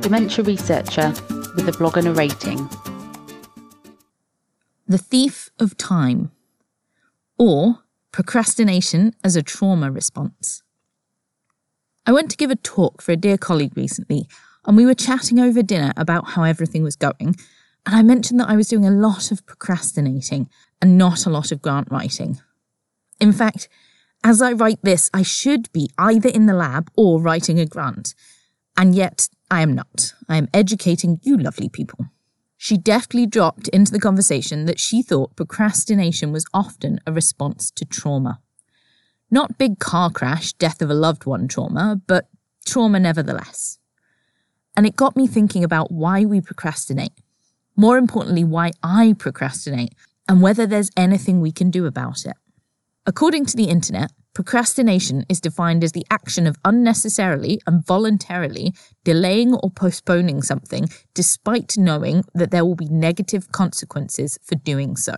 dementia researcher with a blog and a rating. The Thief of Time, or Procrastination as a Trauma Response. I went to give a talk for a dear colleague recently, and we were chatting over dinner about how everything was going. And I mentioned that I was doing a lot of procrastinating and not a lot of grant writing. In fact, as I write this, I should be either in the lab or writing a grant. And yet, I am not. I am educating you lovely people. She deftly dropped into the conversation that she thought procrastination was often a response to trauma. Not big car crash, death of a loved one trauma, but trauma nevertheless. And it got me thinking about why we procrastinate. More importantly, why I procrastinate and whether there's anything we can do about it. According to the internet, procrastination is defined as the action of unnecessarily and voluntarily delaying or postponing something despite knowing that there will be negative consequences for doing so.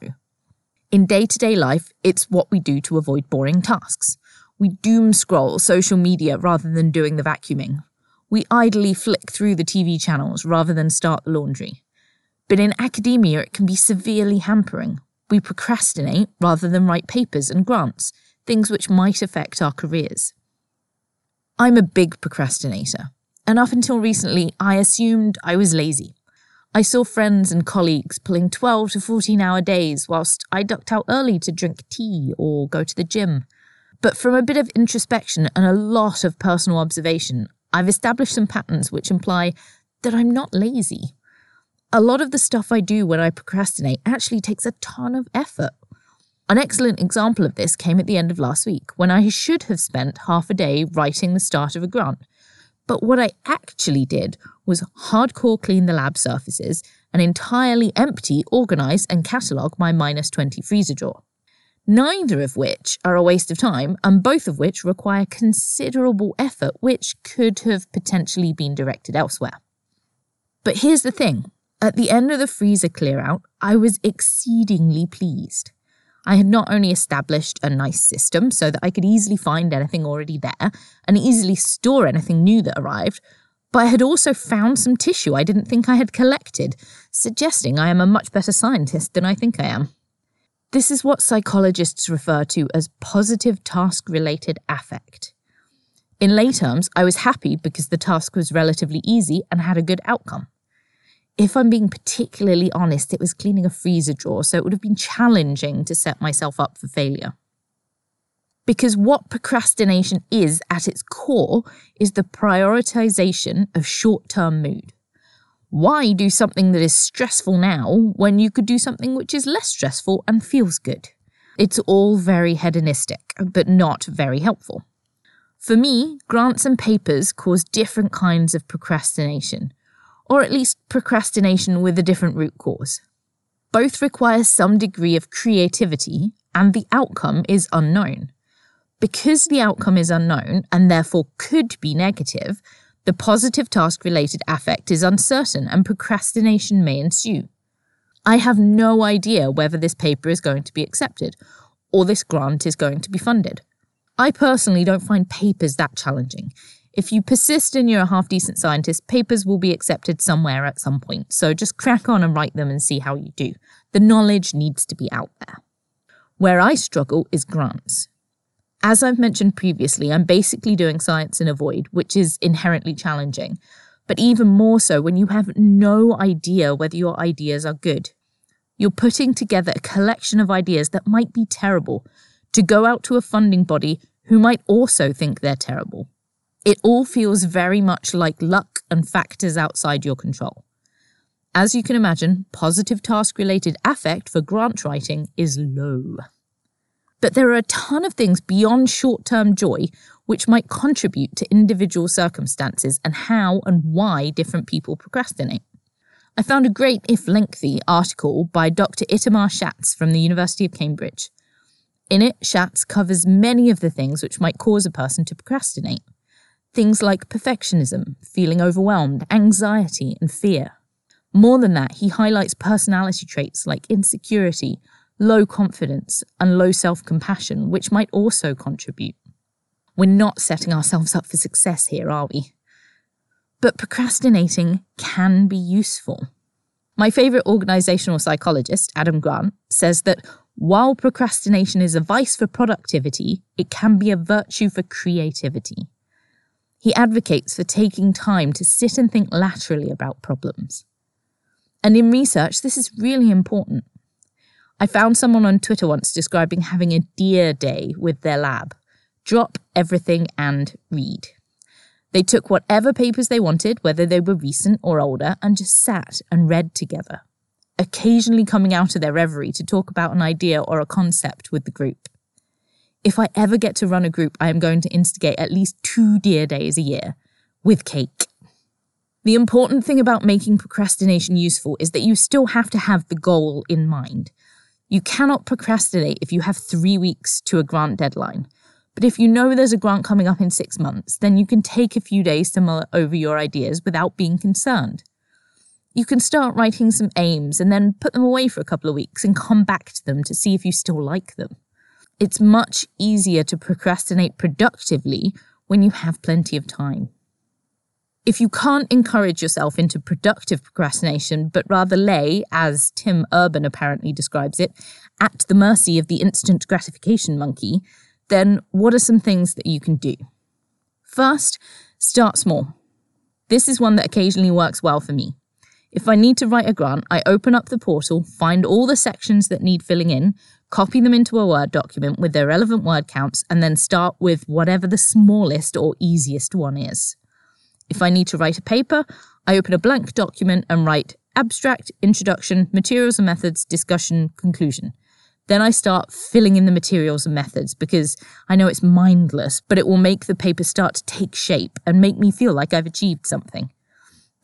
In day to day life, it's what we do to avoid boring tasks. We doom scroll social media rather than doing the vacuuming. We idly flick through the TV channels rather than start the laundry. But in academia, it can be severely hampering. We procrastinate rather than write papers and grants, things which might affect our careers. I'm a big procrastinator, and up until recently, I assumed I was lazy. I saw friends and colleagues pulling 12 to 14 hour days whilst I ducked out early to drink tea or go to the gym. But from a bit of introspection and a lot of personal observation, I've established some patterns which imply that I'm not lazy. A lot of the stuff I do when I procrastinate actually takes a ton of effort. An excellent example of this came at the end of last week when I should have spent half a day writing the start of a grant. But what I actually did was hardcore clean the lab surfaces and entirely empty, organise, and catalogue my minus 20 freezer drawer. Neither of which are a waste of time, and both of which require considerable effort, which could have potentially been directed elsewhere. But here's the thing at the end of the freezer clear out, I was exceedingly pleased. I had not only established a nice system so that I could easily find anything already there and easily store anything new that arrived, but I had also found some tissue I didn't think I had collected, suggesting I am a much better scientist than I think I am. This is what psychologists refer to as positive task related affect. In lay terms, I was happy because the task was relatively easy and had a good outcome. If I'm being particularly honest, it was cleaning a freezer drawer, so it would have been challenging to set myself up for failure. Because what procrastination is at its core is the prioritization of short term mood. Why do something that is stressful now when you could do something which is less stressful and feels good? It's all very hedonistic, but not very helpful. For me, grants and papers cause different kinds of procrastination or at least procrastination with a different root cause. Both require some degree of creativity, and the outcome is unknown. Because the outcome is unknown and therefore could be negative, the positive task related affect is uncertain and procrastination may ensue. I have no idea whether this paper is going to be accepted or this grant is going to be funded. I personally don't find papers that challenging. If you persist and you're a half decent scientist, papers will be accepted somewhere at some point. So just crack on and write them and see how you do. The knowledge needs to be out there. Where I struggle is grants. As I've mentioned previously, I'm basically doing science in a void, which is inherently challenging, but even more so when you have no idea whether your ideas are good. You're putting together a collection of ideas that might be terrible to go out to a funding body who might also think they're terrible. It all feels very much like luck and factors outside your control. As you can imagine, positive task related affect for grant writing is low. But there are a ton of things beyond short term joy which might contribute to individual circumstances and how and why different people procrastinate. I found a great, if lengthy, article by Dr. Itamar Shatz from the University of Cambridge. In it, Shatz covers many of the things which might cause a person to procrastinate. Things like perfectionism, feeling overwhelmed, anxiety, and fear. More than that, he highlights personality traits like insecurity, low confidence, and low self compassion, which might also contribute. We're not setting ourselves up for success here, are we? But procrastinating can be useful. My favourite organisational psychologist, Adam Grant, says that while procrastination is a vice for productivity, it can be a virtue for creativity. He advocates for taking time to sit and think laterally about problems. And in research, this is really important. I found someone on Twitter once describing having a dear day with their lab drop everything and read. They took whatever papers they wanted, whether they were recent or older, and just sat and read together, occasionally coming out of their reverie to talk about an idea or a concept with the group. If I ever get to run a group, I am going to instigate at least two dear days a year with cake. The important thing about making procrastination useful is that you still have to have the goal in mind. You cannot procrastinate if you have three weeks to a grant deadline. But if you know there's a grant coming up in six months, then you can take a few days to mull over your ideas without being concerned. You can start writing some aims and then put them away for a couple of weeks and come back to them to see if you still like them. It's much easier to procrastinate productively when you have plenty of time. If you can't encourage yourself into productive procrastination, but rather lay, as Tim Urban apparently describes it, at the mercy of the instant gratification monkey, then what are some things that you can do? First, start small. This is one that occasionally works well for me. If I need to write a grant, I open up the portal, find all the sections that need filling in, copy them into a Word document with their relevant word counts, and then start with whatever the smallest or easiest one is. If I need to write a paper, I open a blank document and write abstract, introduction, materials and methods, discussion, conclusion. Then I start filling in the materials and methods because I know it's mindless, but it will make the paper start to take shape and make me feel like I've achieved something.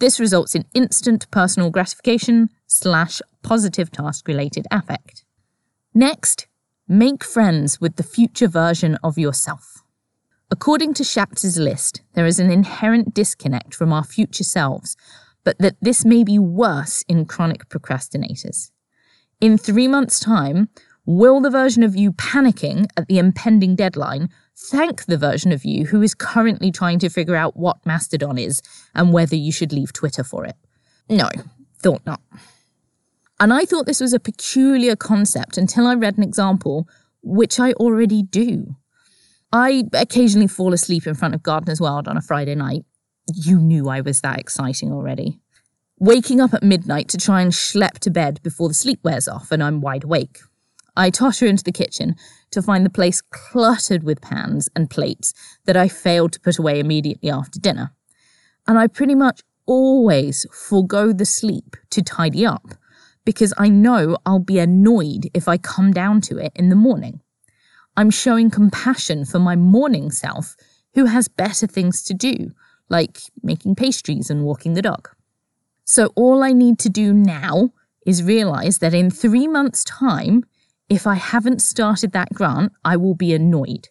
This results in instant personal gratification slash positive task related affect. Next, make friends with the future version of yourself. According to Shatz's list, there is an inherent disconnect from our future selves, but that this may be worse in chronic procrastinators. In three months' time, Will the version of you panicking at the impending deadline thank the version of you who is currently trying to figure out what Mastodon is and whether you should leave Twitter for it? No, thought not. And I thought this was a peculiar concept until I read an example, which I already do. I occasionally fall asleep in front of Gardener's World on a Friday night. You knew I was that exciting already. Waking up at midnight to try and schlep to bed before the sleep wears off and I'm wide awake, I totter into the kitchen to find the place cluttered with pans and plates that I failed to put away immediately after dinner. And I pretty much always forego the sleep to tidy up because I know I'll be annoyed if I come down to it in the morning. I'm showing compassion for my morning self who has better things to do, like making pastries and walking the dog. So all I need to do now is realize that in three months' time, if I haven't started that grant, I will be annoyed.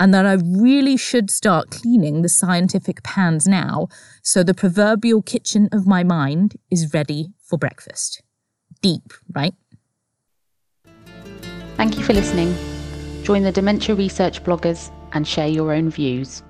And that I really should start cleaning the scientific pans now so the proverbial kitchen of my mind is ready for breakfast. Deep, right? Thank you for listening. Join the dementia research bloggers and share your own views.